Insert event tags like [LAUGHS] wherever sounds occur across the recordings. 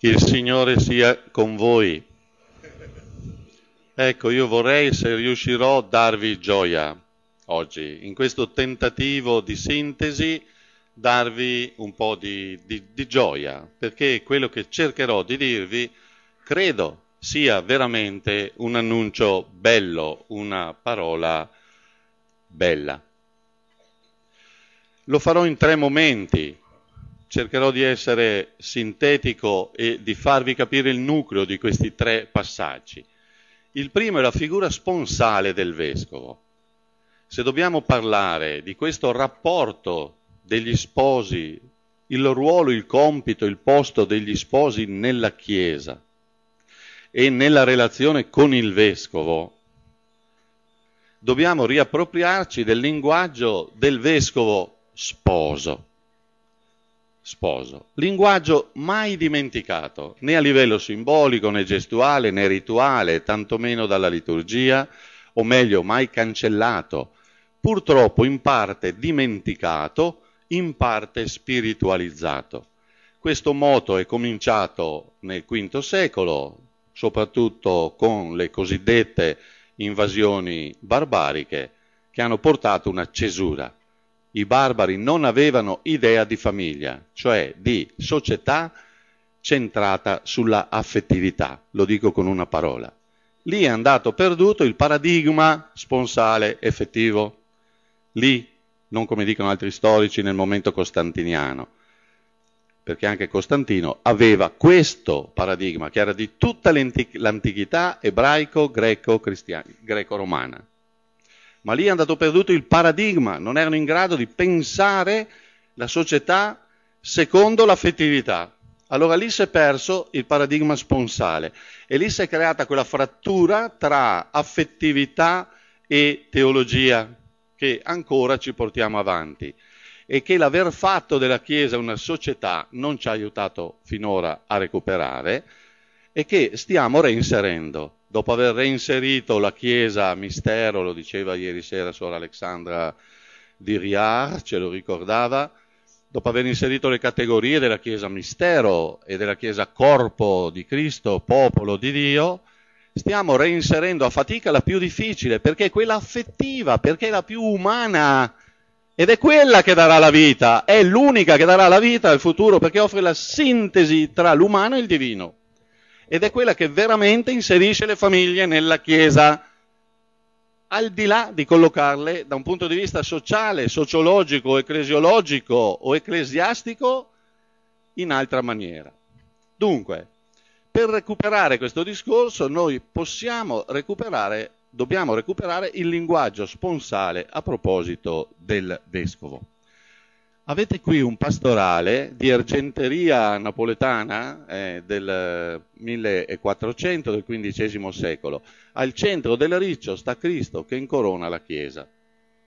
Il Signore sia con voi. Ecco, io vorrei, se riuscirò, darvi gioia oggi, in questo tentativo di sintesi, darvi un po' di, di, di gioia, perché quello che cercherò di dirvi, credo, sia veramente un annuncio bello, una parola bella. Lo farò in tre momenti, cercherò di essere sintetico e di farvi capire il nucleo di questi tre passaggi. Il primo è la figura sponsale del vescovo. Se dobbiamo parlare di questo rapporto degli sposi, il ruolo, il compito, il posto degli sposi nella Chiesa e nella relazione con il vescovo, dobbiamo riappropriarci del linguaggio del vescovo sposo sposo. Linguaggio mai dimenticato, né a livello simbolico, né gestuale, né rituale, tantomeno dalla liturgia, o meglio, mai cancellato, purtroppo in parte dimenticato, in parte spiritualizzato. Questo moto è cominciato nel V secolo, soprattutto con le cosiddette invasioni barbariche, che hanno portato una cesura i barbari non avevano idea di famiglia, cioè di società centrata sulla affettività, lo dico con una parola. Lì è andato perduto il paradigma sponsale effettivo, lì, non come dicono altri storici nel momento costantiniano, perché anche Costantino aveva questo paradigma che era di tutta l'antichità ebraico-greco-romana ma lì è andato perduto il paradigma, non erano in grado di pensare la società secondo l'affettività. Allora lì si è perso il paradigma sponsale e lì si è creata quella frattura tra affettività e teologia che ancora ci portiamo avanti e che l'aver fatto della Chiesa una società non ci ha aiutato finora a recuperare e che stiamo reinserendo dopo aver reinserito la Chiesa a mistero, lo diceva ieri sera Suor Alexandra di Riar, ce lo ricordava, dopo aver inserito le categorie della Chiesa mistero e della Chiesa corpo di Cristo, popolo di Dio, stiamo reinserendo a fatica la più difficile, perché è quella affettiva, perché è la più umana. Ed è quella che darà la vita, è l'unica che darà la vita al futuro, perché offre la sintesi tra l'umano e il divino ed è quella che veramente inserisce le famiglie nella Chiesa, al di là di collocarle da un punto di vista sociale, sociologico, ecclesiologico o ecclesiastico in altra maniera. Dunque, per recuperare questo discorso noi possiamo recuperare, dobbiamo recuperare il linguaggio sponsale a proposito del vescovo. Avete qui un pastorale di argenteria napoletana eh, del 1400, del XV secolo. Al centro del riccio sta Cristo che incorona la Chiesa.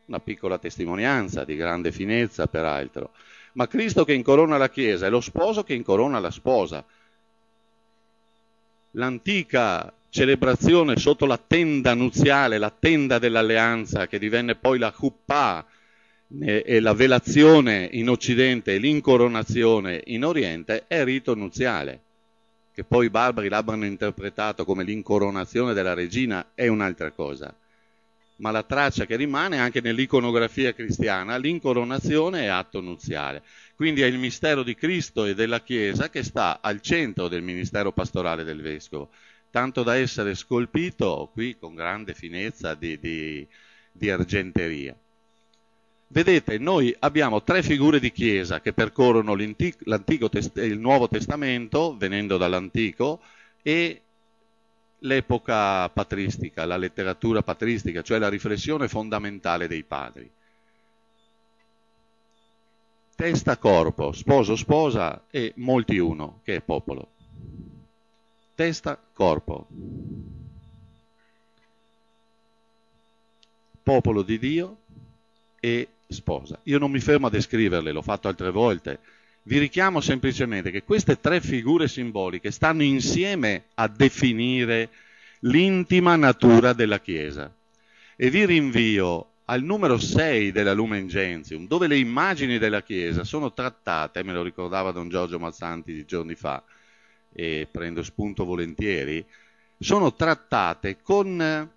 Una piccola testimonianza di grande finezza, peraltro. Ma Cristo che incorona la Chiesa è lo sposo che incorona la sposa. L'antica celebrazione sotto la tenda nuziale, la tenda dell'alleanza, che divenne poi la Huppah, e la velazione in Occidente e l'incoronazione in Oriente è rito nuziale, che poi i barbari l'abbiano interpretato come l'incoronazione della regina è un'altra cosa. Ma la traccia che rimane anche nell'iconografia cristiana, l'incoronazione è atto nuziale. Quindi è il mistero di Cristo e della Chiesa che sta al centro del ministero pastorale del Vescovo, tanto da essere scolpito qui con grande finezza di, di, di argenteria. Vedete, noi abbiamo tre figure di chiesa che percorrono l'Antico il Nuovo Testamento, venendo dall'Antico, e l'epoca patristica, la letteratura patristica, cioè la riflessione fondamentale dei padri. Testa, corpo, sposo, sposa e molti uno, che è popolo. Testa, corpo. Popolo di Dio e sposa. Io non mi fermo a descriverle, l'ho fatto altre volte. Vi richiamo semplicemente che queste tre figure simboliche stanno insieme a definire l'intima natura della Chiesa. E vi rinvio al numero 6 della Lumen Gentium, dove le immagini della Chiesa sono trattate, me lo ricordava Don Giorgio Mazzanti di giorni fa, e prendo spunto volentieri, sono trattate con,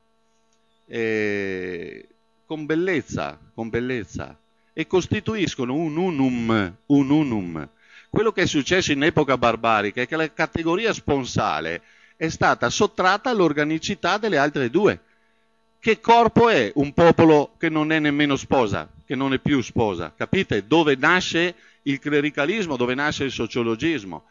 eh, con bellezza, con bellezza e costituiscono un unum, un unum. Quello che è successo in epoca barbarica è che la categoria sponsale è stata sottratta all'organicità delle altre due. Che corpo è un popolo che non è nemmeno sposa, che non è più sposa? Capite? Dove nasce il clericalismo, dove nasce il sociologismo?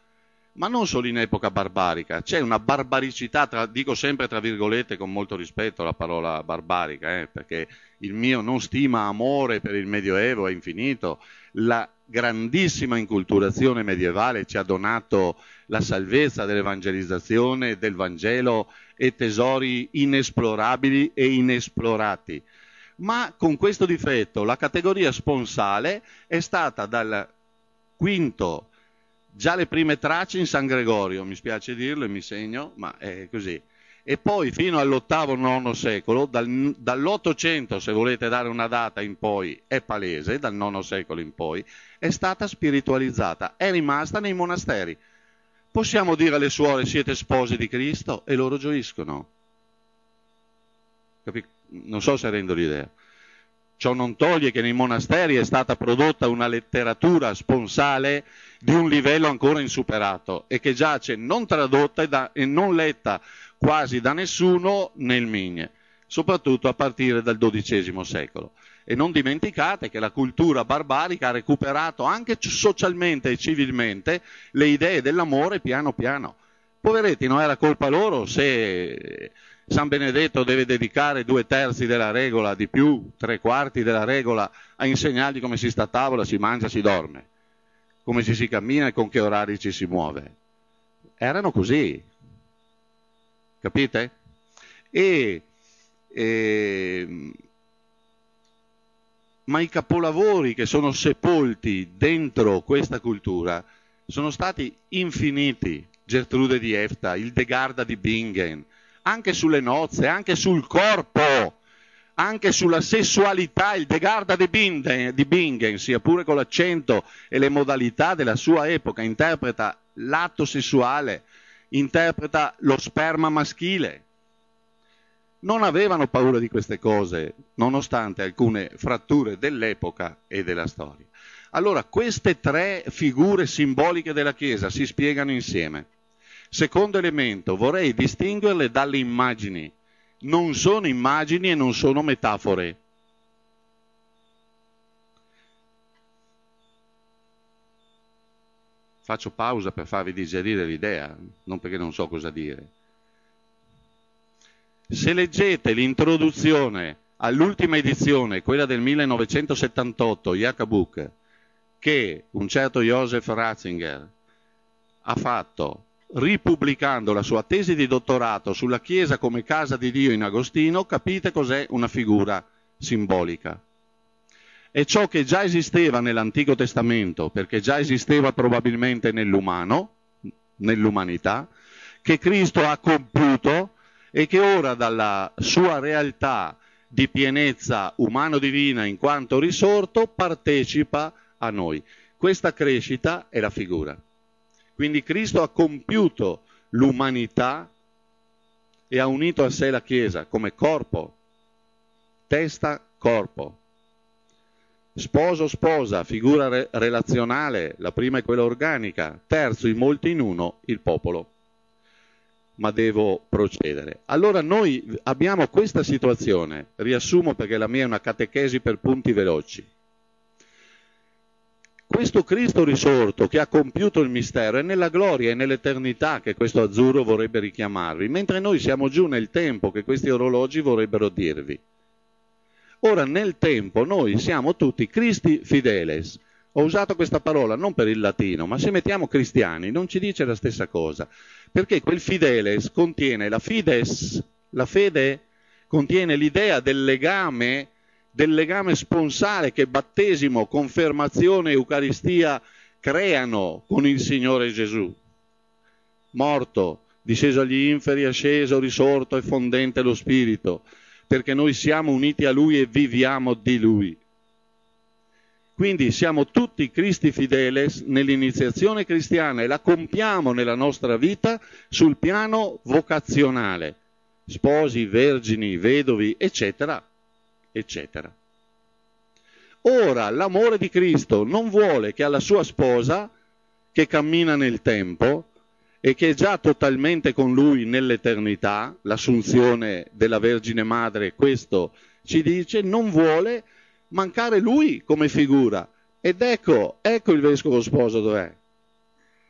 Ma non solo in epoca barbarica, c'è una barbaricità, tra, dico sempre tra virgolette con molto rispetto la parola barbarica, eh, perché il mio non stima amore per il Medioevo è infinito, la grandissima inculturazione medievale ci ha donato la salvezza dell'evangelizzazione, del Vangelo e tesori inesplorabili e inesplorati. Ma con questo difetto la categoria sponsale è stata dal quinto, già le prime tracce in San Gregorio, mi spiace dirlo e mi segno, ma è così. E poi fino all'ottavo, nono secolo, dal, dall'Ottocento, se volete dare una data in poi, è palese, dal nono secolo in poi, è stata spiritualizzata, è rimasta nei monasteri. Possiamo dire alle suore siete sposi di Cristo e loro gioiscono. Capi? Non so se rendo l'idea. Ciò non toglie che nei monasteri è stata prodotta una letteratura sponsale di un livello ancora insuperato e che giace non tradotta e, da, e non letta quasi da nessuno nel Migne, soprattutto a partire dal XII secolo. E non dimenticate che la cultura barbarica ha recuperato anche socialmente e civilmente le idee dell'amore piano piano. Poveretti, non era colpa loro se San Benedetto deve dedicare due terzi della regola, di più, tre quarti della regola, a insegnargli come si sta a tavola, si mangia, si dorme, come ci si cammina e con che orari ci si muove. Erano così, capite? E, e, ma i capolavori che sono sepolti dentro questa cultura sono stati infiniti. Gertrude di Efta, il De Garda di Bingen, anche sulle nozze, anche sul corpo, anche sulla sessualità. Il De Garda di Bingen, di Bingen, sia pure con l'accento e le modalità della sua epoca, interpreta l'atto sessuale, interpreta lo sperma maschile. Non avevano paura di queste cose, nonostante alcune fratture dell'epoca e della storia. Allora, queste tre figure simboliche della Chiesa si spiegano insieme. Secondo elemento, vorrei distinguerle dalle immagini. Non sono immagini e non sono metafore. Faccio pausa per farvi digerire l'idea, non perché non so cosa dire. Se leggete l'introduzione all'ultima edizione, quella del 1978, Jacobuk, che un certo Joseph Ratzinger ha fatto ripubblicando la sua tesi di dottorato sulla Chiesa come casa di Dio in Agostino, capite cos'è una figura simbolica è ciò che già esisteva nell'Antico Testamento, perché già esisteva probabilmente nell'umano, nell'umanità, che Cristo ha compiuto e che ora dalla sua realtà di pienezza umano-divina in quanto risorto partecipa a noi. Questa crescita è la figura. Quindi Cristo ha compiuto l'umanità e ha unito a sé la Chiesa come corpo, testa, corpo. Sposo, sposa, figura re- relazionale, la prima è quella organica, terzo, in molti in uno, il popolo. Ma devo procedere. Allora noi abbiamo questa situazione, riassumo perché la mia è una catechesi per punti veloci. Questo Cristo risorto che ha compiuto il mistero è nella gloria e nell'eternità che questo azzurro vorrebbe richiamarvi, mentre noi siamo giù nel tempo che questi orologi vorrebbero dirvi. Ora nel tempo noi siamo tutti Cristi fideles. Ho usato questa parola non per il latino, ma se mettiamo cristiani non ci dice la stessa cosa, perché quel fideles contiene la fides, la fede contiene l'idea del legame, del legame sponsale che battesimo, confermazione e Eucaristia creano con il Signore Gesù. Morto, disceso agli inferi, asceso, risorto e fondente lo Spirito perché noi siamo uniti a Lui e viviamo di Lui. Quindi siamo tutti Cristi fideles nell'iniziazione cristiana e la compiamo nella nostra vita sul piano vocazionale. Sposi, vergini, vedovi, eccetera, eccetera. Ora l'amore di Cristo non vuole che alla sua sposa, che cammina nel tempo e che è già totalmente con lui nell'eternità, l'assunzione della Vergine Madre, questo ci dice, non vuole mancare lui come figura. Ed ecco, ecco il vescovo sposo dov'è.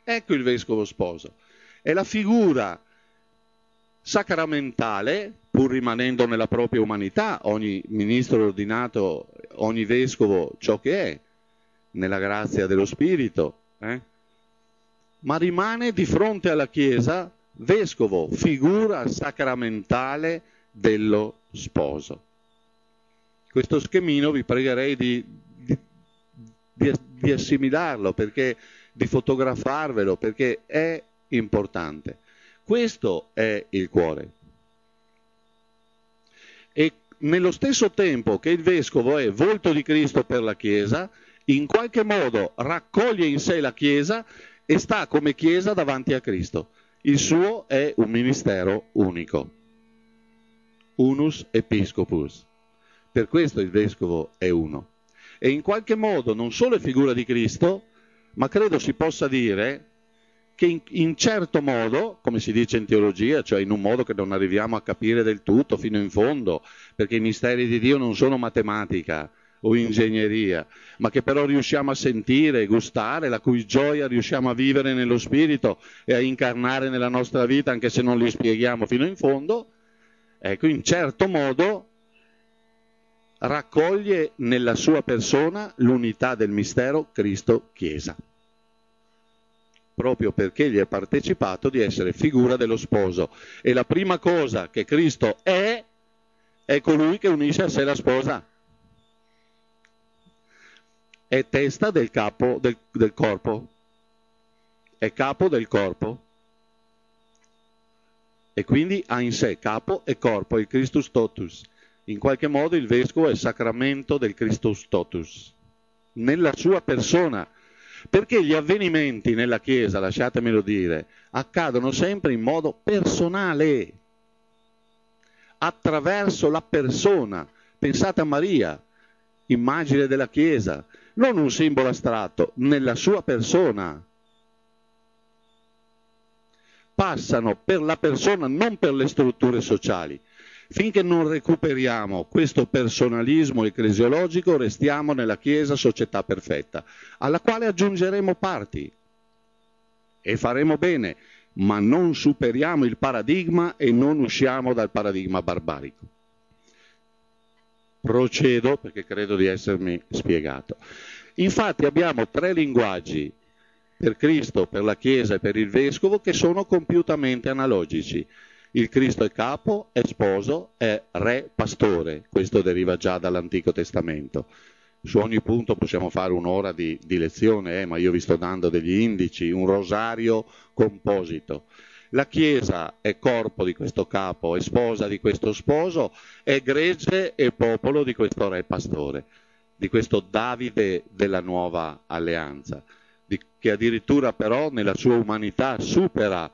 Ecco il vescovo sposo. È la figura sacramentale, pur rimanendo nella propria umanità, ogni ministro ordinato, ogni vescovo ciò che è, nella grazia dello Spirito, eh? ma rimane di fronte alla Chiesa vescovo, figura sacramentale dello sposo. Questo schemino vi pregherei di, di, di, di assimilarlo, perché, di fotografarvelo, perché è importante. Questo è il cuore. Nello stesso tempo che il vescovo è volto di Cristo per la Chiesa, in qualche modo raccoglie in sé la Chiesa e sta come Chiesa davanti a Cristo. Il suo è un ministero unico. Unus episcopus. Per questo il vescovo è uno. E in qualche modo non solo è figura di Cristo, ma credo si possa dire che in, in, certo modo, come si dice in teologia, cioè in un modo che non arriviamo a capire del tutto fino in fondo, perché i misteri di Dio non sono matematica o ingegneria, ma che però riusciamo a sentire gustare, la cui gioia riusciamo a vivere nello spirito e a incarnare nella nostra vita, anche se non li spieghiamo fino in fondo, ecco, in certo modo raccoglie nella sua persona l'unità del mistero Cristo-Chiesa proprio perché gli è partecipato di essere figura dello sposo. E la prima cosa che Cristo è, è colui che unisce a sé la sposa. È testa del capo del, del corpo. È capo del corpo. E quindi ha in sé capo e corpo, il Christus totus. In qualche modo il vescovo è il sacramento del Christus totus. Nella sua persona perché gli avvenimenti nella Chiesa, lasciatemelo dire, accadono sempre in modo personale, attraverso la persona. Pensate a Maria, immagine della Chiesa, non un simbolo astratto, nella sua persona. Passano per la persona, non per le strutture sociali. Finché non recuperiamo questo personalismo ecclesiologico, restiamo nella Chiesa società perfetta, alla quale aggiungeremo parti e faremo bene, ma non superiamo il paradigma e non usciamo dal paradigma barbarico. Procedo perché credo di essermi spiegato. Infatti abbiamo tre linguaggi per Cristo, per la Chiesa e per il Vescovo che sono compiutamente analogici. Il Cristo è capo, è sposo, è re, pastore. Questo deriva già dall'Antico Testamento. Su ogni punto possiamo fare un'ora di, di lezione, eh, ma io vi sto dando degli indici, un rosario composito. La Chiesa è corpo di questo capo, è sposa di questo sposo, è gregge e popolo di questo re pastore, di questo Davide della nuova alleanza, di, che addirittura però nella sua umanità supera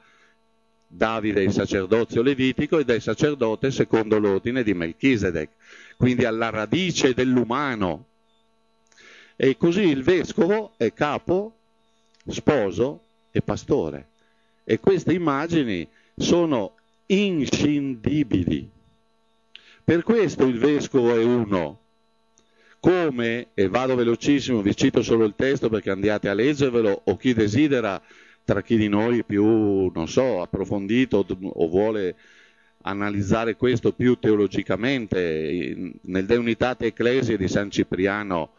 Davide il sacerdozio levitico ed è sacerdote secondo l'ordine di Melchisedec, quindi alla radice dell'umano. E così il vescovo è capo, sposo e pastore. E queste immagini sono inscindibili. Per questo il vescovo è uno. Come, e vado velocissimo, vi cito solo il testo perché andiate a leggervelo, o chi desidera tra chi di noi più, non so, approfondito o vuole analizzare questo più teologicamente, nel De Unitate Ecclesia di San Cipriano,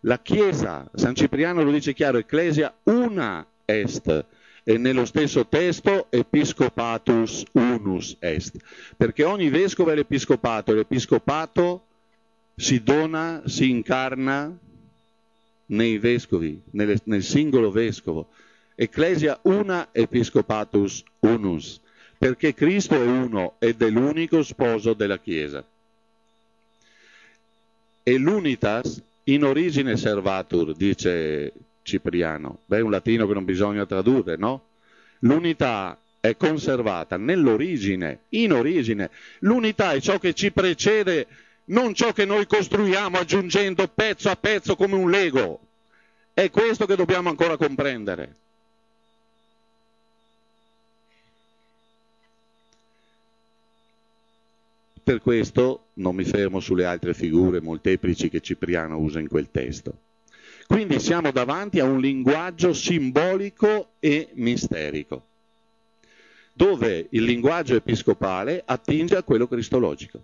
la Chiesa, San Cipriano lo dice chiaro, Ecclesia una est, e nello stesso testo Episcopatus unus est, perché ogni vescovo è l'episcopato, l'episcopato si dona, si incarna nei vescovi, nel, nel singolo vescovo. Ecclesia una episcopatus unus, perché Cristo è uno ed è l'unico sposo della Chiesa. E l'unitas in origine servatur, dice Cipriano. Beh, è un latino che non bisogna tradurre, no? L'unità è conservata nell'origine, in origine. L'unità è ciò che ci precede, non ciò che noi costruiamo aggiungendo pezzo a pezzo come un Lego. È questo che dobbiamo ancora comprendere. Per questo non mi fermo sulle altre figure molteplici che Cipriano usa in quel testo. Quindi siamo davanti a un linguaggio simbolico e misterico, dove il linguaggio episcopale attinge a quello cristologico.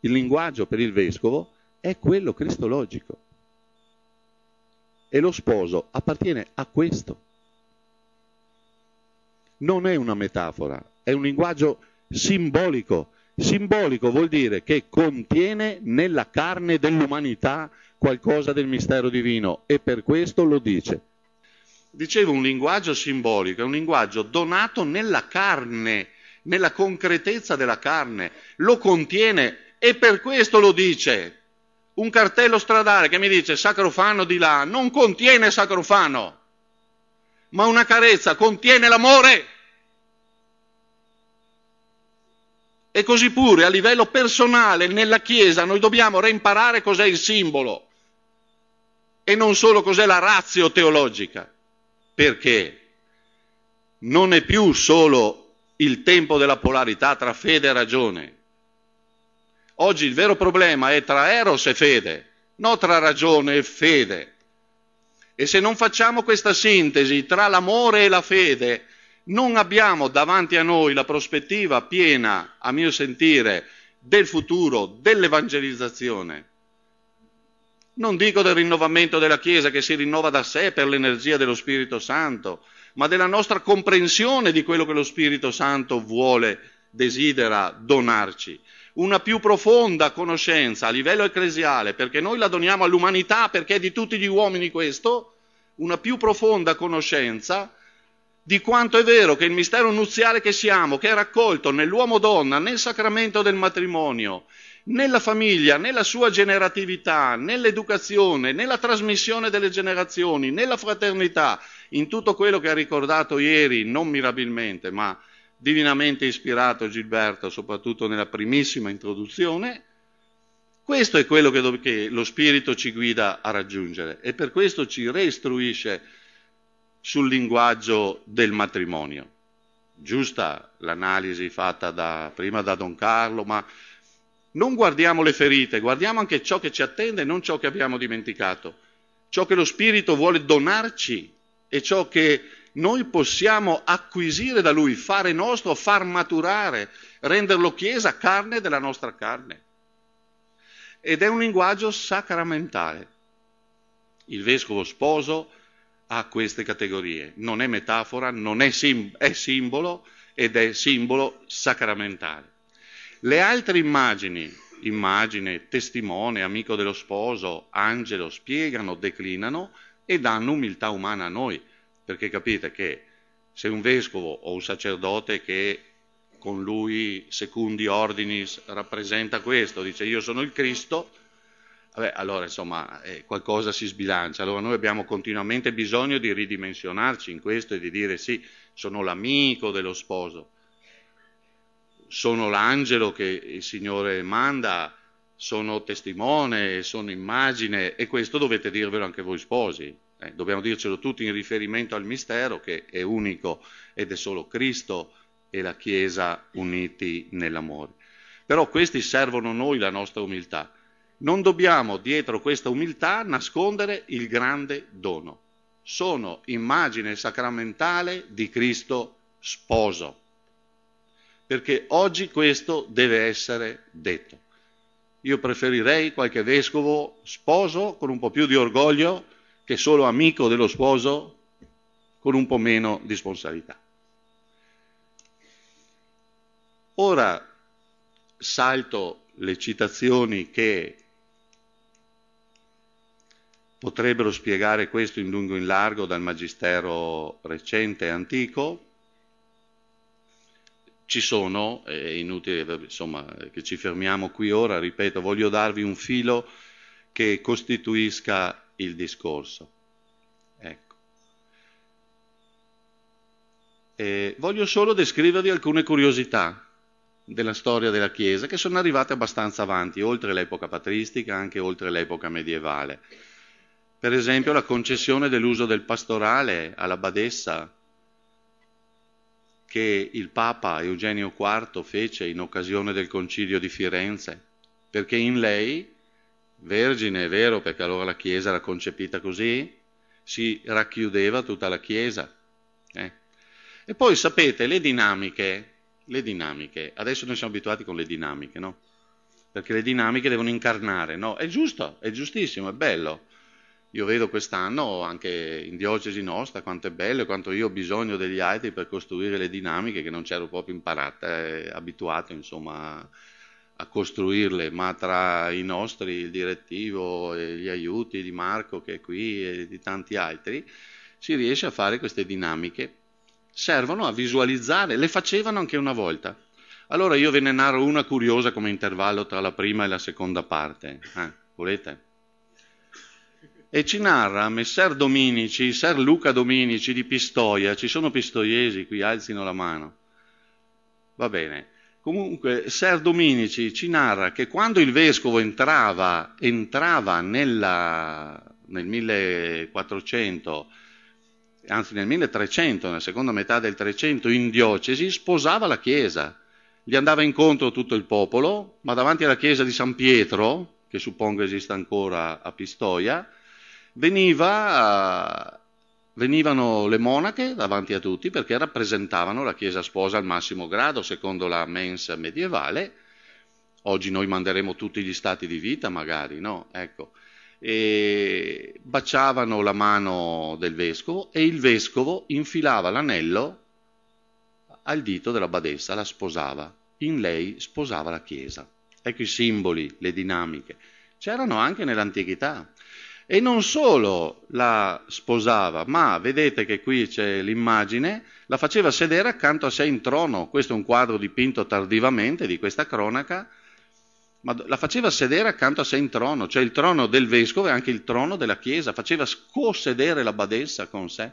Il linguaggio per il vescovo è quello cristologico. E lo sposo appartiene a questo. Non è una metafora, è un linguaggio simbolico Simbolico vuol dire che contiene nella carne dell'umanità qualcosa del mistero divino e per questo lo dice. Dicevo un linguaggio simbolico, è un linguaggio donato nella carne, nella concretezza della carne, lo contiene e per questo lo dice. Un cartello stradale che mi dice sacrofano di là non contiene sacrofano, ma una carezza contiene l'amore. E così pure a livello personale nella Chiesa noi dobbiamo reimparare cos'è il simbolo e non solo cos'è la razio teologica, perché non è più solo il tempo della polarità tra fede e ragione. Oggi il vero problema è tra eros e fede, non tra ragione e fede. E se non facciamo questa sintesi tra l'amore e la fede, non abbiamo davanti a noi la prospettiva piena, a mio sentire, del futuro, dell'evangelizzazione. Non dico del rinnovamento della Chiesa che si rinnova da sé per l'energia dello Spirito Santo, ma della nostra comprensione di quello che lo Spirito Santo vuole, desidera donarci. Una più profonda conoscenza a livello ecclesiale, perché noi la doniamo all'umanità, perché è di tutti gli uomini questo, una più profonda conoscenza di quanto è vero che il mistero nuziale che siamo, che è raccolto nell'uomo-donna, nel sacramento del matrimonio, nella famiglia, nella sua generatività, nell'educazione, nella trasmissione delle generazioni, nella fraternità, in tutto quello che ha ricordato ieri, non mirabilmente, ma divinamente ispirato Gilberto, soprattutto nella primissima introduzione, questo è quello che, che lo Spirito ci guida a raggiungere e per questo ci reistruisce sul linguaggio del matrimonio. Giusta l'analisi fatta da, prima da Don Carlo, ma non guardiamo le ferite, guardiamo anche ciò che ci attende non ciò che abbiamo dimenticato, ciò che lo Spirito vuole donarci e ciò che noi possiamo acquisire da Lui, fare nostro, far maturare, renderlo Chiesa carne della nostra carne. Ed è un linguaggio sacramentale. Il vescovo sposo a queste categorie. Non è metafora, non è, sim- è simbolo ed è simbolo sacramentale. Le altre immagini, immagine, testimone, amico dello sposo, angelo, spiegano, declinano e danno umiltà umana a noi, perché capite che se un vescovo o un sacerdote che con lui secundi ordinis rappresenta questo, dice io sono il Cristo, Vabbè, allora insomma eh, qualcosa si sbilancia, allora noi abbiamo continuamente bisogno di ridimensionarci in questo e di dire sì, sono l'amico dello sposo, sono l'angelo che il Signore manda, sono testimone, sono immagine e questo dovete dirvelo anche voi sposi, eh, dobbiamo dircelo tutti in riferimento al mistero che è unico ed è solo Cristo e la Chiesa uniti nell'amore. Però questi servono noi la nostra umiltà non dobbiamo dietro questa umiltà nascondere il grande dono. Sono immagine sacramentale di Cristo sposo. Perché oggi questo deve essere detto. Io preferirei qualche vescovo sposo con un po' più di orgoglio che solo amico dello sposo con un po' meno di sponsalità. Ora salto le citazioni che Potrebbero spiegare questo in lungo e in largo dal magistero recente e antico. Ci sono, è inutile insomma, che ci fermiamo qui ora, ripeto, voglio darvi un filo che costituisca il discorso. Ecco. E voglio solo descrivervi alcune curiosità della storia della Chiesa che sono arrivate abbastanza avanti, oltre l'epoca patristica, anche oltre l'epoca medievale. Per esempio la concessione dell'uso del pastorale alla badessa che il Papa Eugenio IV fece in occasione del concilio di Firenze, perché in lei, vergine è vero perché allora la Chiesa era concepita così, si racchiudeva tutta la Chiesa. Eh? E poi sapete, le dinamiche, le dinamiche, adesso noi siamo abituati con le dinamiche, no? Perché le dinamiche devono incarnare, no? È giusto, è giustissimo, è bello. Io vedo quest'anno anche in diocesi nostra quanto è bello e quanto io ho bisogno degli altri per costruire le dinamiche che non c'ero proprio imparata, eh, abituato insomma a costruirle, ma tra i nostri, il direttivo e gli aiuti di Marco che è qui e di tanti altri, si riesce a fare queste dinamiche. Servono a visualizzare, le facevano anche una volta. Allora io ve ne narro una curiosa come intervallo tra la prima e la seconda parte. Eh, volete? E ci narra Messer Dominici, Ser Luca Dominici di Pistoia, ci sono pistoiesi qui, alzino la mano. Va bene. Comunque, Ser Dominici ci narra che quando il vescovo entrava, entrava nella, nel 1400, anzi nel 1300, nella seconda metà del 300, in diocesi, sposava la chiesa. Gli andava incontro tutto il popolo, ma davanti alla chiesa di San Pietro, che suppongo esista ancora a Pistoia, veniva, venivano le monache davanti a tutti perché rappresentavano la Chiesa sposa al massimo grado secondo la mensa medievale. Oggi noi manderemo tutti gli stati di vita, magari, no? Ecco. E baciavano la mano del vescovo e il vescovo infilava l'anello al dito della badessa, la sposava. In lei sposava la Chiesa. Ecco i simboli, le dinamiche. C'erano anche nell'antichità. E non solo la sposava, ma vedete che qui c'è l'immagine, la faceva sedere accanto a sé in trono. Questo è un quadro dipinto tardivamente di questa cronaca, ma la faceva sedere accanto a sé in trono, cioè il trono del vescovo e anche il trono della chiesa, faceva scosedere la badessa con sé.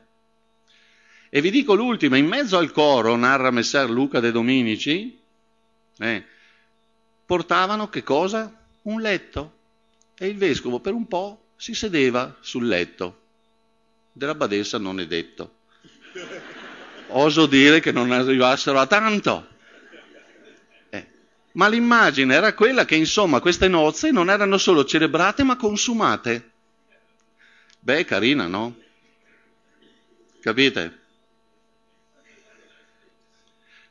E vi dico l'ultima, in mezzo al coro, narra Messer Luca de Dominici, eh, portavano che cosa? Un letto. E il vescovo per un po' si sedeva sul letto. Della badessa non è detto. Oso dire che non arrivassero a tanto. Eh. Ma l'immagine era quella che, insomma, queste nozze non erano solo celebrate ma consumate. Beh, carina, no? Capite?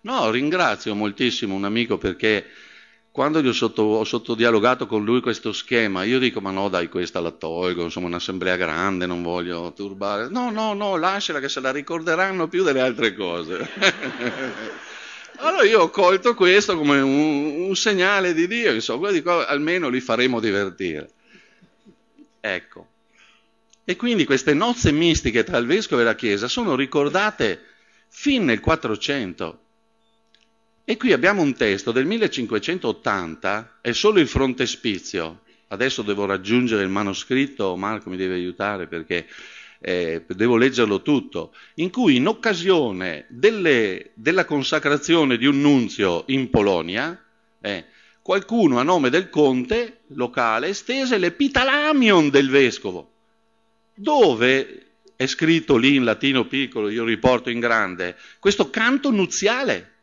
No, ringrazio moltissimo un amico perché quando ho, sotto, ho sottodialogato con lui questo schema, io dico, ma no, dai, questa la tolgo, insomma, un'assemblea grande, non voglio turbare. No, no, no, lasciala che se la ricorderanno più delle altre cose. [LAUGHS] allora io ho colto questo come un, un segnale di Dio, insomma, dico, almeno li faremo divertire. Ecco. E quindi queste nozze mistiche tra il vescovo e la Chiesa sono ricordate fin nel 400 e qui abbiamo un testo del 1580, è solo il frontespizio. Adesso devo raggiungere il manoscritto, Marco mi deve aiutare perché eh, devo leggerlo tutto, in cui in occasione delle, della consacrazione di un nunzio in Polonia, eh, qualcuno a nome del conte locale stese l'epitalamion del vescovo, dove è scritto lì in latino piccolo, io riporto in grande, questo canto nuziale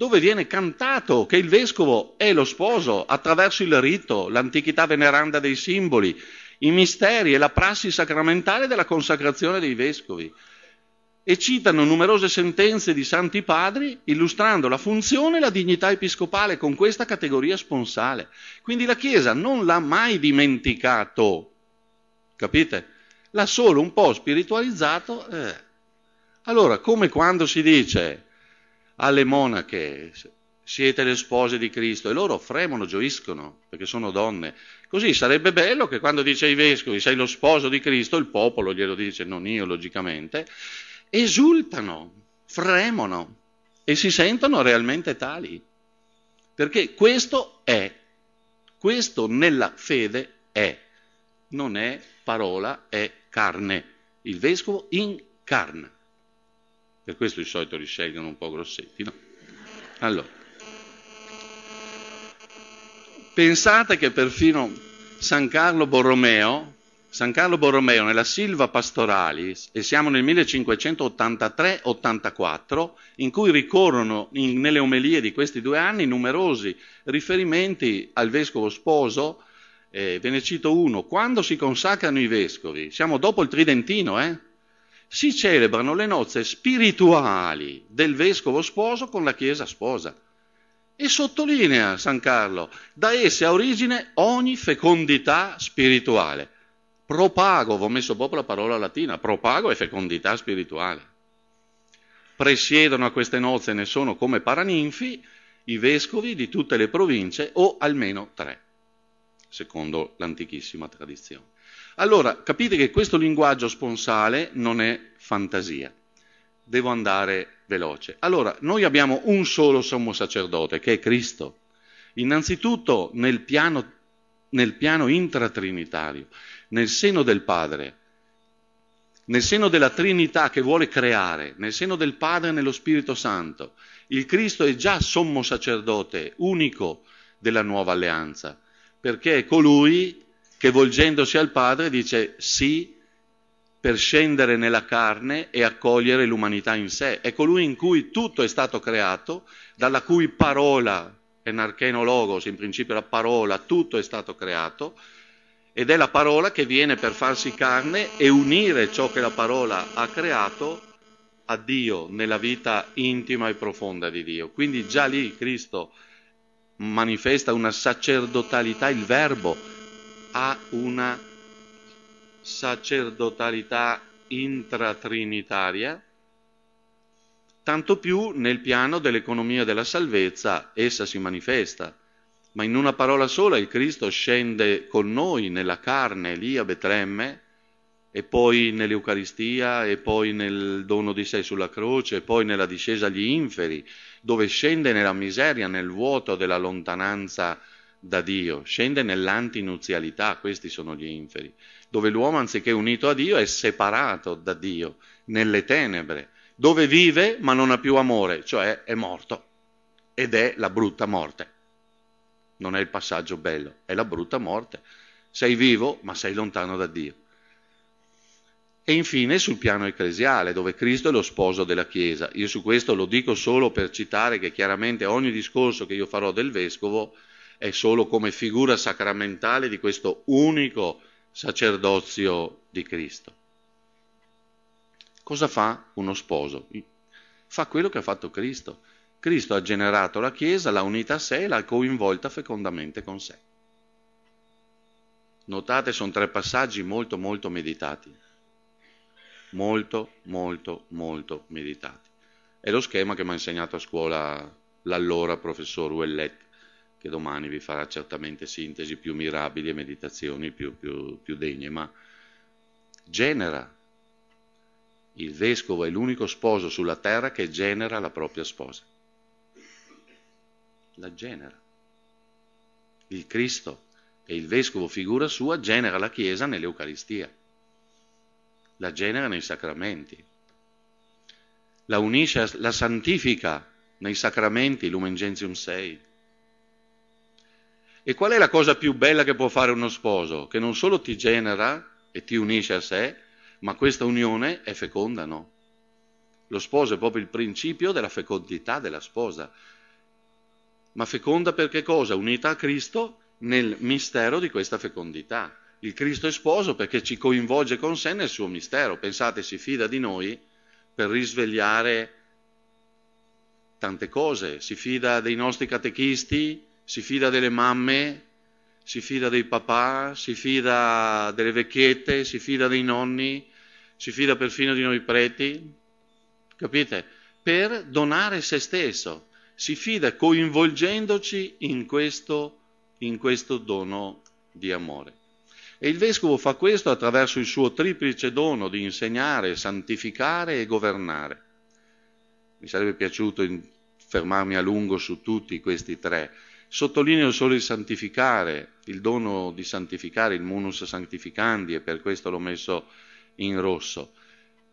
dove viene cantato che il vescovo è lo sposo attraverso il rito, l'antichità veneranda dei simboli, i misteri e la prassi sacramentale della consacrazione dei vescovi. E citano numerose sentenze di santi padri illustrando la funzione e la dignità episcopale con questa categoria sponsale. Quindi la Chiesa non l'ha mai dimenticato, capite? L'ha solo un po' spiritualizzato. Eh. Allora, come quando si dice alle monache, siete le spose di Cristo, e loro fremono, gioiscono, perché sono donne. Così sarebbe bello che quando dice ai vescovi sei lo sposo di Cristo, il popolo glielo dice, non io logicamente, esultano, fremono e si sentono realmente tali. Perché questo è, questo nella fede è. non è parola, è carne. Il vescovo incarna. Per questo di solito li scelgono un po' grossetti, no? Allora, pensate che perfino San Carlo Borromeo, San Carlo Borromeo nella Silva Pastoralis, e siamo nel 1583-84, in cui ricorrono in, nelle omelie di questi due anni numerosi riferimenti al vescovo sposo, eh, ve ne cito uno, quando si consacrano i vescovi, siamo dopo il Tridentino, eh? Si celebrano le nozze spirituali del vescovo sposo con la Chiesa sposa. E sottolinea San Carlo, da esse ha origine ogni fecondità spirituale. Propago, ho messo proprio la parola latina, propago è fecondità spirituale. Presiedono a queste nozze, ne sono come paraninfi, i vescovi di tutte le province o almeno tre, secondo l'antichissima tradizione. Allora, capite che questo linguaggio sponsale non è fantasia. Devo andare veloce. Allora, noi abbiamo un solo sommo sacerdote, che è Cristo. Innanzitutto nel piano, nel piano intratrinitario, nel seno del Padre, nel seno della Trinità che vuole creare, nel seno del Padre e nello Spirito Santo. Il Cristo è già sommo sacerdote unico della nuova alleanza, perché è colui che volgendosi al Padre dice sì per scendere nella carne e accogliere l'umanità in sé. È colui in cui tutto è stato creato, dalla cui parola, enarcheno logos, in principio la parola, tutto è stato creato, ed è la parola che viene per farsi carne e unire ciò che la parola ha creato a Dio nella vita intima e profonda di Dio. Quindi già lì Cristo manifesta una sacerdotalità, il verbo ha una sacerdotalità intratrinitaria, tanto più nel piano dell'economia della salvezza essa si manifesta. Ma in una parola sola il Cristo scende con noi nella carne lì a Betlemme e poi nell'Eucaristia e poi nel dono di sé sulla croce e poi nella discesa agli inferi, dove scende nella miseria, nel vuoto della lontananza da Dio, scende nell'antinuzialità, questi sono gli inferi, dove l'uomo anziché unito a Dio è separato da Dio, nelle tenebre, dove vive ma non ha più amore, cioè è morto ed è la brutta morte. Non è il passaggio bello, è la brutta morte. Sei vivo ma sei lontano da Dio. E infine sul piano ecclesiale, dove Cristo è lo sposo della Chiesa. Io su questo lo dico solo per citare che chiaramente ogni discorso che io farò del Vescovo è solo come figura sacramentale di questo unico sacerdozio di Cristo. Cosa fa uno sposo? Fa quello che ha fatto Cristo. Cristo ha generato la Chiesa, l'ha unita a sé e l'ha coinvolta fecondamente con sé. Notate, sono tre passaggi molto, molto meditati. Molto, molto, molto meditati. È lo schema che mi ha insegnato a scuola l'allora professor Ouellet che domani vi farà certamente sintesi più mirabili e meditazioni più, più, più degne, ma genera. Il vescovo è l'unico sposo sulla terra che genera la propria sposa. La genera. Il Cristo e il vescovo figura sua genera la Chiesa nell'Eucaristia, la genera nei sacramenti, la unisce, la santifica nei sacramenti, Lumen Gentium 6 e qual è la cosa più bella che può fare uno sposo? Che non solo ti genera e ti unisce a sé, ma questa unione è feconda, no? Lo sposo è proprio il principio della fecondità della sposa. Ma feconda per che cosa? Unita a Cristo nel mistero di questa fecondità. Il Cristo è sposo perché ci coinvolge con sé nel suo mistero. Pensate, si fida di noi per risvegliare tante cose, si fida dei nostri catechisti si fida delle mamme, si fida dei papà, si fida delle vecchiette, si fida dei nonni, si fida perfino di noi preti, capite? Per donare se stesso, si fida coinvolgendoci in questo, in questo dono di amore. E il vescovo fa questo attraverso il suo triplice dono di insegnare, santificare e governare. Mi sarebbe piaciuto fermarmi a lungo su tutti questi tre, Sottolineo solo il santificare, il dono di santificare, il munus sanctificandi, e per questo l'ho messo in rosso.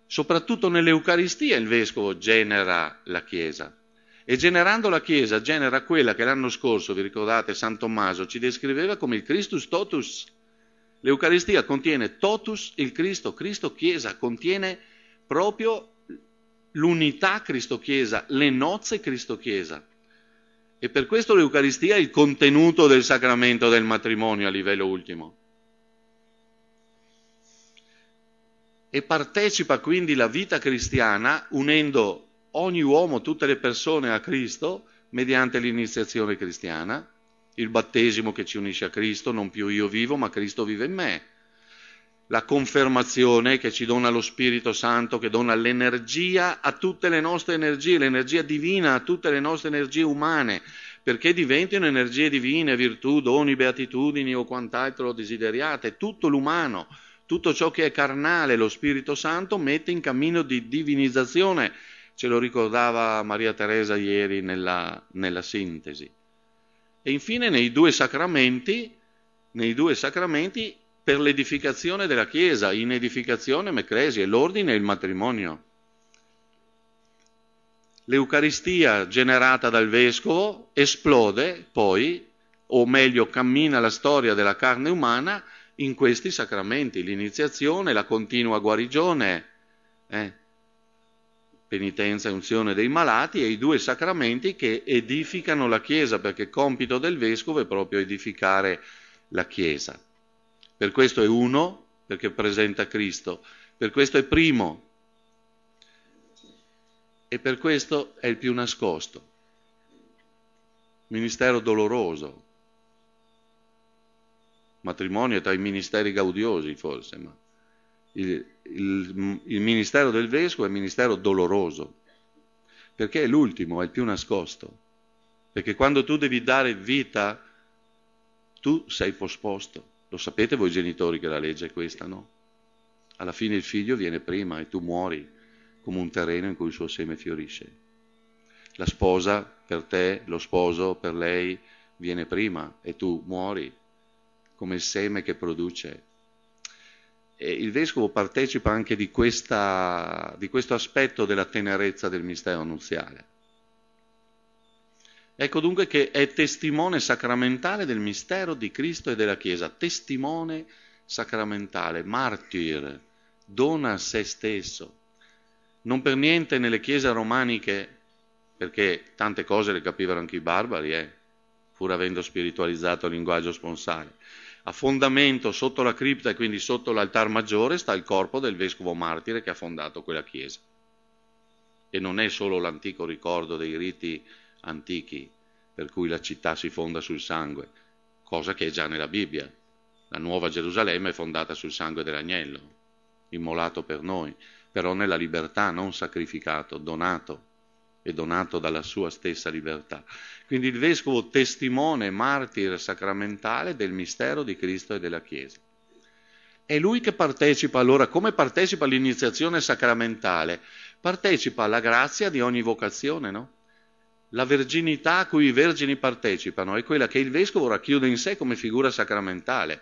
Soprattutto nell'Eucaristia il Vescovo genera la Chiesa. E generando la Chiesa genera quella che l'anno scorso, vi ricordate, San Tommaso ci descriveva come il Christus totus. L'Eucaristia contiene totus il Cristo, Cristo Chiesa, contiene proprio l'unità Cristo-Chiesa, le nozze Cristo-Chiesa. E per questo l'Eucaristia è il contenuto del sacramento del matrimonio a livello ultimo. E partecipa quindi la vita cristiana unendo ogni uomo, tutte le persone a Cristo mediante l'iniziazione cristiana, il battesimo che ci unisce a Cristo, non più io vivo, ma Cristo vive in me la confermazione che ci dona lo Spirito Santo, che dona l'energia a tutte le nostre energie, l'energia divina a tutte le nostre energie umane, perché diventino energie divine, virtù, doni, beatitudini o quant'altro desideriate, tutto l'umano, tutto ciò che è carnale, lo Spirito Santo mette in cammino di divinizzazione, ce lo ricordava Maria Teresa ieri nella, nella sintesi. E infine nei due sacramenti, nei due sacramenti per l'edificazione della Chiesa, in edificazione mecresi, l'ordine e il matrimonio. L'Eucaristia generata dal Vescovo esplode poi, o meglio cammina la storia della carne umana in questi sacramenti, l'iniziazione, la continua guarigione, eh, penitenza e unzione dei malati e i due sacramenti che edificano la Chiesa, perché il compito del Vescovo è proprio edificare la Chiesa. Per questo è uno, perché presenta Cristo, per questo è primo e per questo è il più nascosto. Ministero doloroso. Matrimonio tra i ministeri gaudiosi forse, ma il, il, il ministero del vescovo è un ministero doloroso, perché è l'ultimo, è il più nascosto. Perché quando tu devi dare vita, tu sei posposto. Lo sapete voi genitori che la legge è questa, no? Alla fine il figlio viene prima e tu muori come un terreno in cui il suo seme fiorisce. La sposa per te, lo sposo per lei viene prima e tu muori come il seme che produce. E il vescovo partecipa anche di, questa, di questo aspetto della tenerezza del mistero nuziale. Ecco dunque che è testimone sacramentale del mistero di Cristo e della Chiesa, testimone sacramentale, martir, dona se stesso. Non per niente nelle chiese romaniche, perché tante cose le capivano anche i barbari, eh, pur avendo spiritualizzato il linguaggio sponsale. A fondamento, sotto la cripta e quindi sotto l'altar maggiore, sta il corpo del vescovo martire che ha fondato quella chiesa. E non è solo l'antico ricordo dei riti antichi, per cui la città si fonda sul sangue, cosa che è già nella Bibbia. La nuova Gerusalemme è fondata sul sangue dell'agnello, immolato per noi, però nella libertà, non sacrificato, donato e donato dalla sua stessa libertà. Quindi il vescovo testimone, martir sacramentale del mistero di Cristo e della Chiesa. È lui che partecipa allora, come partecipa all'iniziazione sacramentale? Partecipa alla grazia di ogni vocazione, no? La verginità a cui i vergini partecipano è quella che il vescovo racchiude in sé come figura sacramentale.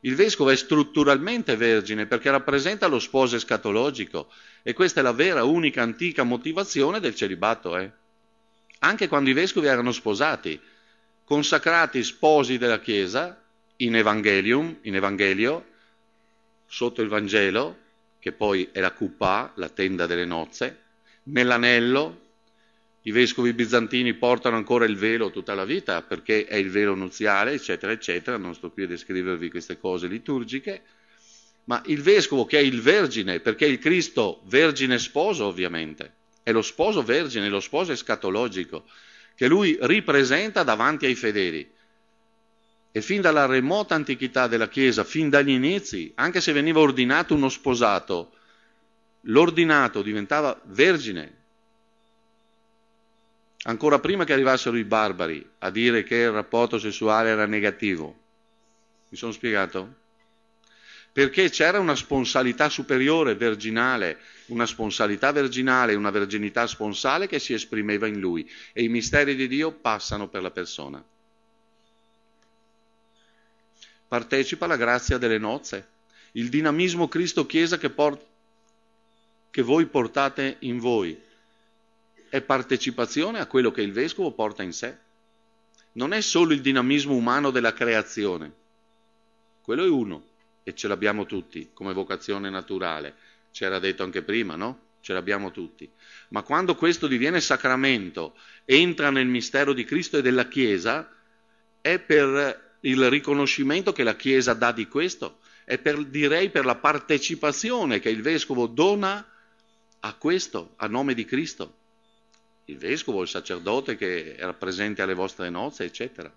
Il vescovo è strutturalmente vergine perché rappresenta lo sposo escatologico e questa è la vera, unica, antica motivazione del celibato. Eh? Anche quando i vescovi erano sposati, consacrati sposi della Chiesa, in Evangelium, in Evangelio, sotto il Vangelo, che poi è la cupà, la tenda delle nozze, nell'anello, i vescovi bizantini portano ancora il velo tutta la vita perché è il velo nuziale, eccetera, eccetera. Non sto qui a descrivervi queste cose liturgiche. Ma il vescovo che è il vergine, perché il Cristo vergine sposo ovviamente, è lo sposo vergine, lo sposo escatologico, che lui ripresenta davanti ai fedeli. E fin dalla remota antichità della Chiesa, fin dagli inizi, anche se veniva ordinato uno sposato, l'ordinato diventava vergine, ancora prima che arrivassero i barbari a dire che il rapporto sessuale era negativo. Mi sono spiegato? Perché c'era una sponsalità superiore verginale, una sponsalità verginale, una verginità sponsale che si esprimeva in lui e i misteri di Dio passano per la persona. partecipa alla grazia delle nozze. Il dinamismo Cristo-Chiesa che, port- che voi portate in voi è partecipazione a quello che il vescovo porta in sé. Non è solo il dinamismo umano della creazione, quello è uno e ce l'abbiamo tutti come vocazione naturale. C'era detto anche prima, no? Ce l'abbiamo tutti. Ma quando questo diviene sacramento, entra nel mistero di Cristo e della Chiesa, è per il riconoscimento che la Chiesa dà di questo, è per, direi per la partecipazione che il Vescovo dona a questo, a nome di Cristo. Il Vescovo, il sacerdote che era presente alle vostre nozze, eccetera.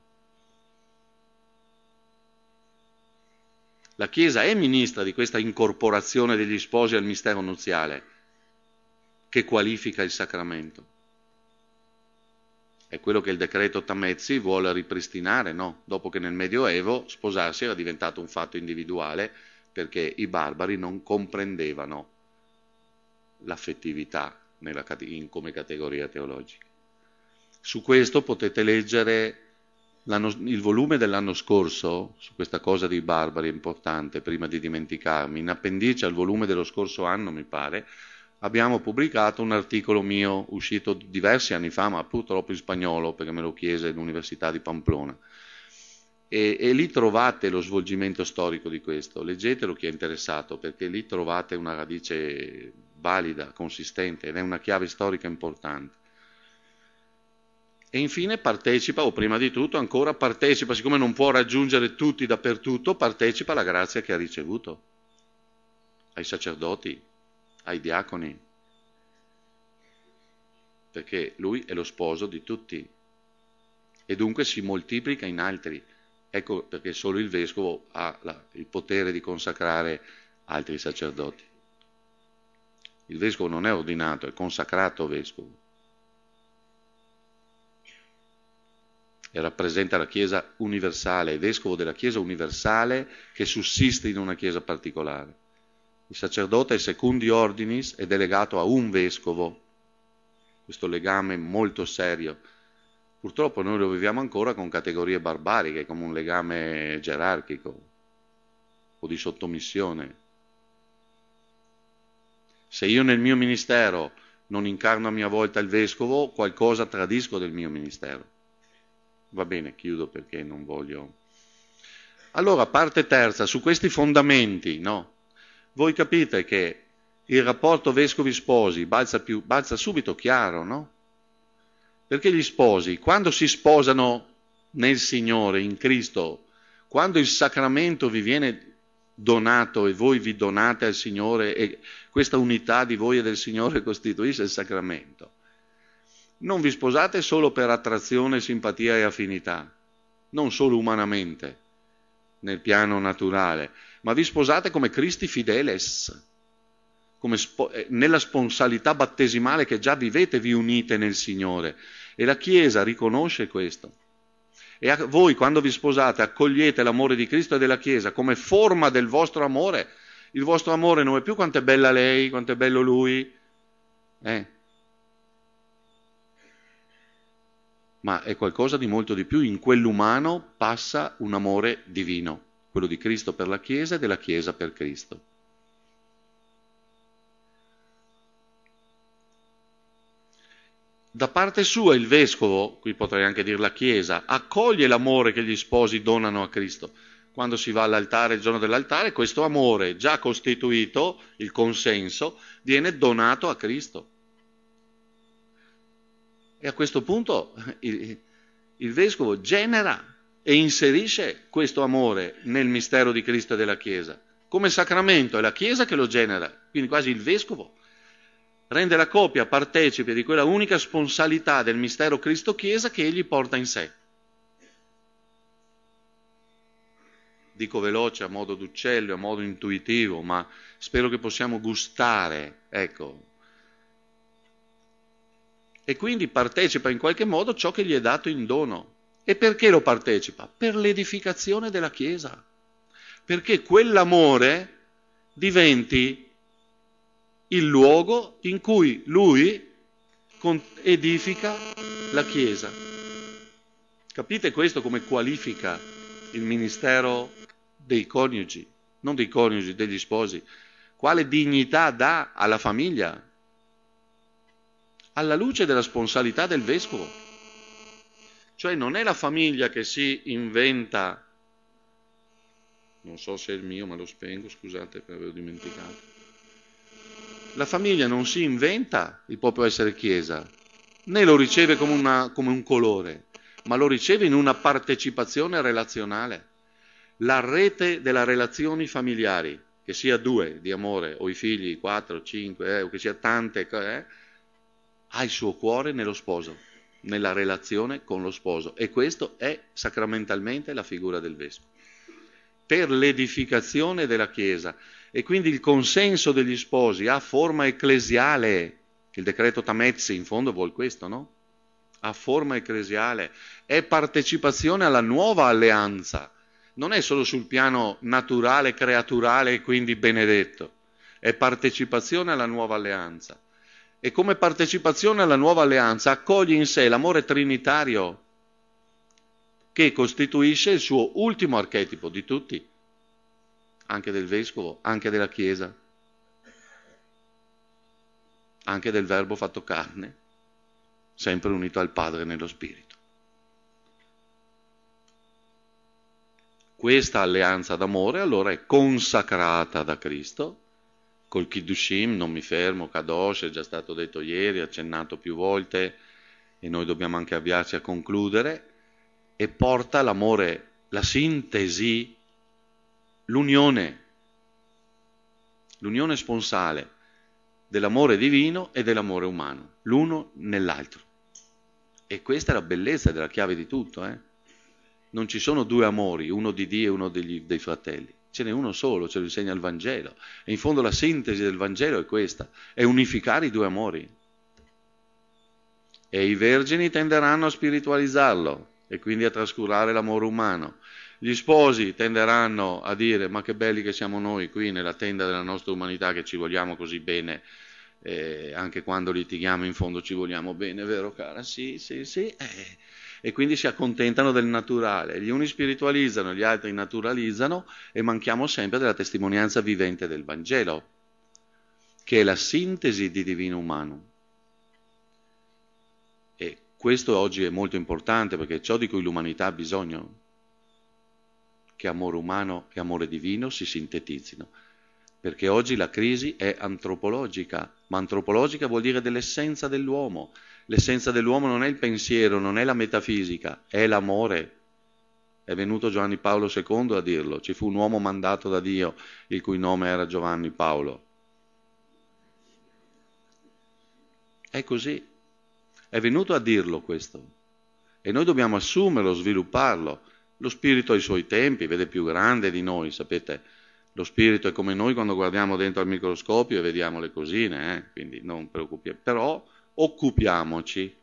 La Chiesa è ministra di questa incorporazione degli sposi al mistero nuziale che qualifica il sacramento. È quello che il decreto Tamezzi vuole ripristinare, no? Dopo che nel Medioevo sposarsi era diventato un fatto individuale perché i barbari non comprendevano l'affettività nella, in, come categoria teologica. Su questo potete leggere il volume dell'anno scorso, su questa cosa dei barbari è importante, prima di dimenticarmi, in appendice al volume dello scorso anno, mi pare, abbiamo pubblicato un articolo mio uscito diversi anni fa, ma purtroppo in spagnolo, perché me lo chiese l'Università di Pamplona. E, e, lì trovate lo svolgimento storico di questo, leggetelo chi è interessato, perché lì trovate una radice valida, consistente ed è una chiave storica importante. E infine partecipa, o prima di tutto ancora partecipa, siccome non può raggiungere tutti dappertutto, partecipa alla grazia che ha ricevuto, ai sacerdoti, ai diaconi, perché lui è lo sposo di tutti e dunque si moltiplica in altri. Ecco perché solo il vescovo ha la, il potere di consacrare altri sacerdoti. Il vescovo non è ordinato, è consacrato vescovo. e rappresenta la Chiesa universale, è vescovo della Chiesa universale che sussiste in una Chiesa particolare. Il sacerdote secundi ordinis è delegato a un vescovo, questo legame molto serio. Purtroppo noi lo viviamo ancora con categorie barbariche, come un legame gerarchico o di sottomissione. Se io nel mio ministero non incarno a mia volta il vescovo, qualcosa tradisco del mio ministero. Va bene, chiudo perché non voglio. Allora, parte terza, su questi fondamenti, no? Voi capite che il rapporto vescovi-sposi balza, più, balza subito chiaro, no? Perché gli sposi, quando si sposano nel Signore, in Cristo, quando il sacramento vi viene donato e voi vi donate al Signore e questa unità di voi e del Signore costituisce il sacramento, non vi sposate solo per attrazione, simpatia e affinità, non solo umanamente, nel piano naturale, ma vi sposate come Cristi fideles, come spo- eh, nella sponsalità battesimale che già vivete, vi unite nel Signore. E la Chiesa riconosce questo. E a voi, quando vi sposate, accogliete l'amore di Cristo e della Chiesa come forma del vostro amore. Il vostro amore non è più quanto è bella lei, quanto è bello lui. Eh, ma è qualcosa di molto di più. In quell'umano passa un amore divino, quello di Cristo per la Chiesa e della Chiesa per Cristo. Da parte sua il vescovo, qui potrei anche dire la Chiesa, accoglie l'amore che gli sposi donano a Cristo. Quando si va all'altare, il giorno dell'altare, questo amore già costituito, il consenso, viene donato a Cristo. E a questo punto il, il vescovo genera e inserisce questo amore nel mistero di Cristo e della Chiesa. Come sacramento è la Chiesa che lo genera, quindi quasi il vescovo rende la coppia partecipe di quella unica sponsalità del mistero Cristo-Chiesa che egli porta in sé. Dico veloce a modo d'uccello, a modo intuitivo, ma spero che possiamo gustare, ecco, e quindi partecipa in qualche modo ciò che gli è dato in dono. E perché lo partecipa? Per l'edificazione della Chiesa. Perché quell'amore diventi il luogo in cui lui edifica la Chiesa. Capite questo come qualifica il ministero dei coniugi, non dei coniugi, degli sposi, quale dignità dà alla famiglia, alla luce della sponsalità del vescovo. Cioè non è la famiglia che si inventa, non so se è il mio, ma lo spengo, scusate aver dimenticato. La famiglia non si inventa il proprio essere chiesa, né lo riceve come, una, come un colore, ma lo riceve in una partecipazione relazionale. La rete delle relazioni familiari, che sia due di amore, o i figli, quattro, cinque, eh, o che sia tante, eh, ha il suo cuore nello sposo, nella relazione con lo sposo. E questo è sacramentalmente la figura del vescovo. Per l'edificazione della Chiesa e quindi il consenso degli sposi ha forma ecclesiale. Il decreto Tamezzi in fondo vuol questo, no? Ha forma ecclesiale, è partecipazione alla nuova alleanza. Non è solo sul piano naturale, creaturale e quindi benedetto, è partecipazione alla nuova alleanza. E come partecipazione alla nuova alleanza accoglie in sé l'amore trinitario che costituisce il suo ultimo archetipo di tutti, anche del vescovo, anche della Chiesa, anche del Verbo fatto carne, sempre unito al Padre nello Spirito. Questa alleanza d'amore allora è consacrata da Cristo, col Kiddushim, non mi fermo, Kadosh, è già stato detto ieri, accennato più volte, e noi dobbiamo anche avviarci a concludere, e porta l'amore, la sintesi l'unione, l'unione sponsale dell'amore divino e dell'amore umano, l'uno nell'altro. E questa è la bellezza della chiave di tutto. Eh? Non ci sono due amori, uno di Dio e uno degli, dei fratelli, ce n'è uno solo, ce lo insegna il Vangelo. E in fondo la sintesi del Vangelo è questa, è unificare i due amori. E i vergini tenderanno a spiritualizzarlo e quindi a trascurare l'amore umano gli sposi tenderanno a dire ma che belli che siamo noi qui nella tenda della nostra umanità che ci vogliamo così bene, eh, anche quando litighiamo in fondo ci vogliamo bene, vero cara? Sì, sì, sì. Eh. E quindi si accontentano del naturale. Gli uni spiritualizzano, gli altri naturalizzano e manchiamo sempre della testimonianza vivente del Vangelo, che è la sintesi di divino umano. E questo oggi è molto importante perché ciò di cui l'umanità ha bisogno che amore umano e amore divino si sintetizzino. Perché oggi la crisi è antropologica, ma antropologica vuol dire dell'essenza dell'uomo. L'essenza dell'uomo non è il pensiero, non è la metafisica, è l'amore. È venuto Giovanni Paolo II a dirlo, ci fu un uomo mandato da Dio, il cui nome era Giovanni Paolo. È così, è venuto a dirlo questo. E noi dobbiamo assumerlo, svilupparlo. Lo spirito ha i suoi tempi, vede più grande di noi, sapete, lo spirito è come noi quando guardiamo dentro al microscopio e vediamo le cosine, eh? quindi non preoccupiamo, però occupiamoci,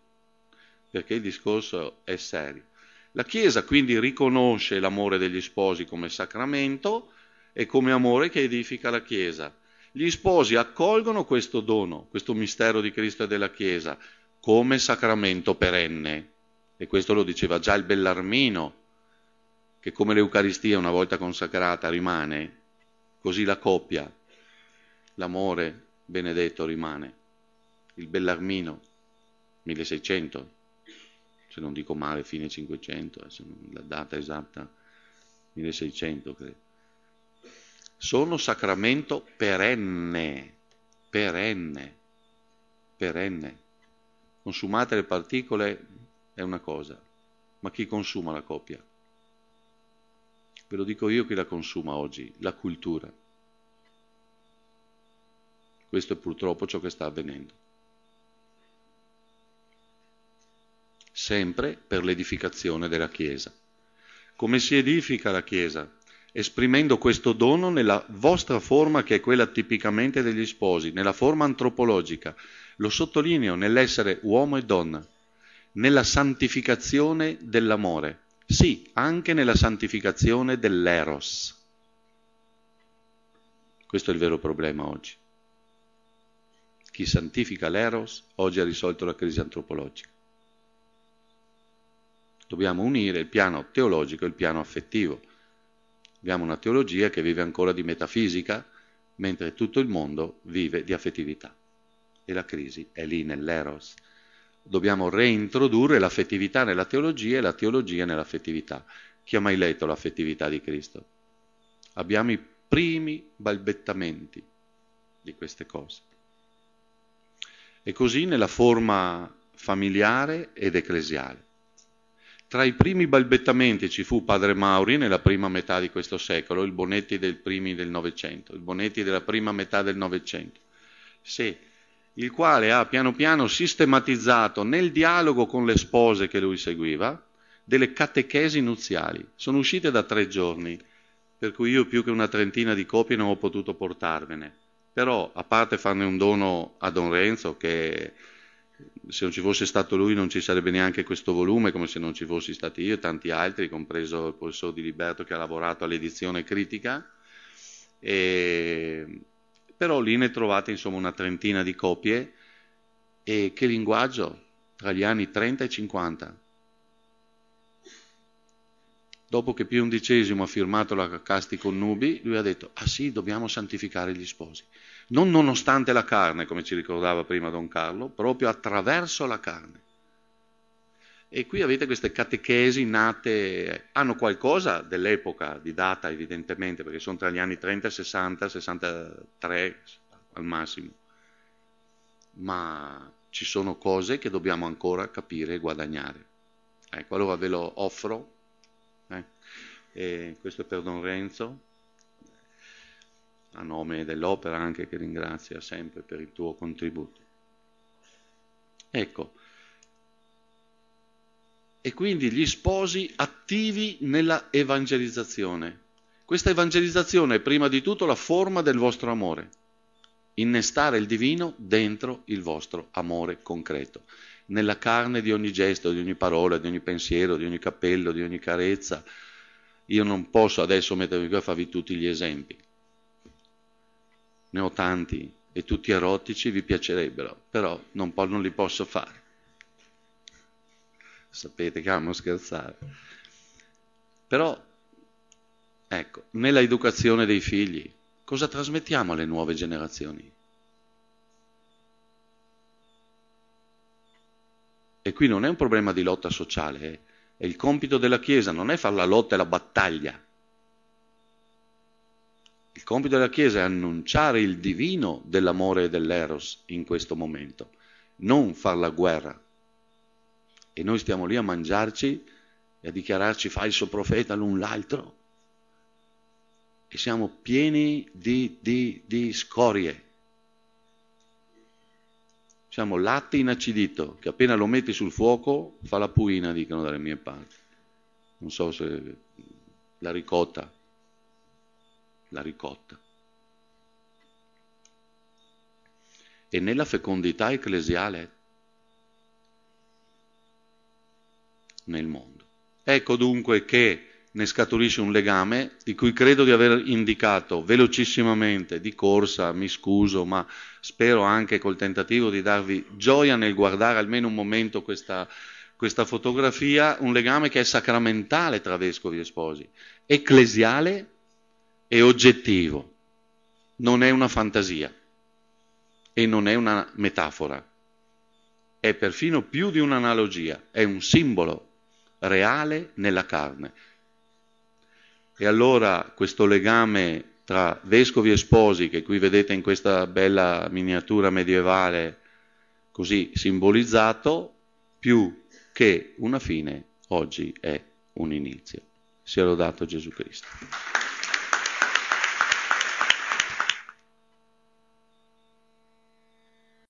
perché il discorso è serio. La Chiesa quindi riconosce l'amore degli sposi come sacramento e come amore che edifica la Chiesa. Gli sposi accolgono questo dono, questo mistero di Cristo e della Chiesa, come sacramento perenne. E questo lo diceva già il Bellarmino che come l'Eucaristia una volta consacrata rimane, così la coppia, l'amore benedetto rimane. Il Bellarmino, 1600, se non dico male, fine 500, la data esatta, 1600 credo. Sono sacramento perenne, perenne, perenne. Consumate le particole è una cosa, ma chi consuma la coppia? Ve lo dico io che la consuma oggi, la cultura. Questo è purtroppo ciò che sta avvenendo. Sempre per l'edificazione della Chiesa. Come si edifica la Chiesa? Esprimendo questo dono nella vostra forma che è quella tipicamente degli sposi, nella forma antropologica. Lo sottolineo nell'essere uomo e donna, nella santificazione dell'amore sì, anche nella santificazione dell'eros. Questo è il vero problema oggi. Chi santifica l'eros oggi ha risolto la crisi antropologica. Dobbiamo unire il piano teologico e il piano affettivo. Abbiamo una teologia che vive ancora di metafisica, mentre tutto il mondo vive di affettività. E la crisi è lì nell'eros. Dobbiamo reintrodurre l'affettività nella teologia e la teologia nell'affettività. Chi ha mai letto l'affettività di Cristo? Abbiamo i primi balbettamenti di queste cose. E così nella forma familiare ed ecclesiale. Tra i primi balbettamenti ci fu padre Mauri nella prima metà di questo secolo, il Bonetti del primi del Novecento, il Bonetti della prima metà del Novecento, sì, il quale ha piano piano sistematizzato nel dialogo con le spose che lui seguiva delle catechesi nuziali. Sono uscite da tre giorni, per cui io più che una trentina di copie non ho potuto portarvene. Però, a parte farne un dono a Don Renzo, che se non ci fosse stato lui non ci sarebbe neanche questo volume, come se non ci fossi stati io e tanti altri, compreso il professor Di Liberto che ha lavorato all'edizione critica. E... Però lì ne trovate insomma una trentina di copie e che linguaggio tra gli anni 30 e 50. Dopo che Pio XI ha firmato la casti connubi, lui ha detto, ah sì, dobbiamo santificare gli sposi non nonostante la carne, come ci ricordava prima Don Carlo, proprio attraverso la carne. E qui avete queste catechesi nate, hanno qualcosa dell'epoca, di data evidentemente, perché sono tra gli anni 30 e 60, 63 al massimo, ma ci sono cose che dobbiamo ancora capire e guadagnare. Ecco, allora ve lo offro. Eh. questo è per Don Renzo a nome dell'opera anche che ringrazia sempre per il tuo contributo. Ecco, e quindi gli sposi attivi nella evangelizzazione. Questa evangelizzazione è prima di tutto la forma del vostro amore, innestare il divino dentro il vostro amore concreto, nella carne di ogni gesto, di ogni parola, di ogni pensiero, di ogni cappello, di ogni carezza. Io non posso adesso mettervi qui a farvi tutti gli esempi, ne ho tanti e tutti erotici vi piacerebbero, però non, po- non li posso fare. Sapete che amo scherzare. Però, ecco, nella educazione dei figli, cosa trasmettiamo alle nuove generazioni? E qui non è un problema di lotta sociale, eh? è il compito della Chiesa, non è fare la lotta e la battaglia il compito della Chiesa è annunciare il divino dell'amore e dell'eros in questo momento, non far la guerra. E noi stiamo lì a mangiarci e a dichiararci falso profeta l'un l'altro. E siamo pieni di, di, di scorie. Siamo latte inacidito, che appena lo metti sul fuoco fa la puina, dicono dalle mie parti. Non so se la ricotta la ricotta. E nella fecondità ecclesiale nel mondo. Ecco dunque che ne scaturisce un legame di cui credo di aver indicato velocissimamente, di corsa, mi scuso, ma spero anche col tentativo di darvi gioia nel guardare almeno un momento questa, questa fotografia, un legame che è sacramentale tra vescovi e sposi, ecclesiale è oggettivo, non è una fantasia e non è una metafora, è perfino più di un'analogia, è un simbolo reale nella carne. E allora questo legame tra vescovi e sposi, che qui vedete in questa bella miniatura medievale così simbolizzato, più che una fine, oggi è un inizio. Sia lodato Gesù Cristo.